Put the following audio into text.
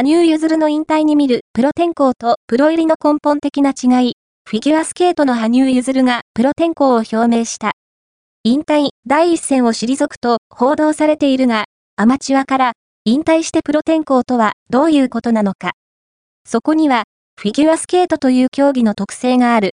羽生結弦の引退に見るプロ転向とプロ入りの根本的な違い、フィギュアスケートの羽生結弦がプロ転向を表明した。引退、第一線を退くと報道されているが、アマチュアから引退してプロ転向とはどういうことなのか。そこには、フィギュアスケートという競技の特性がある。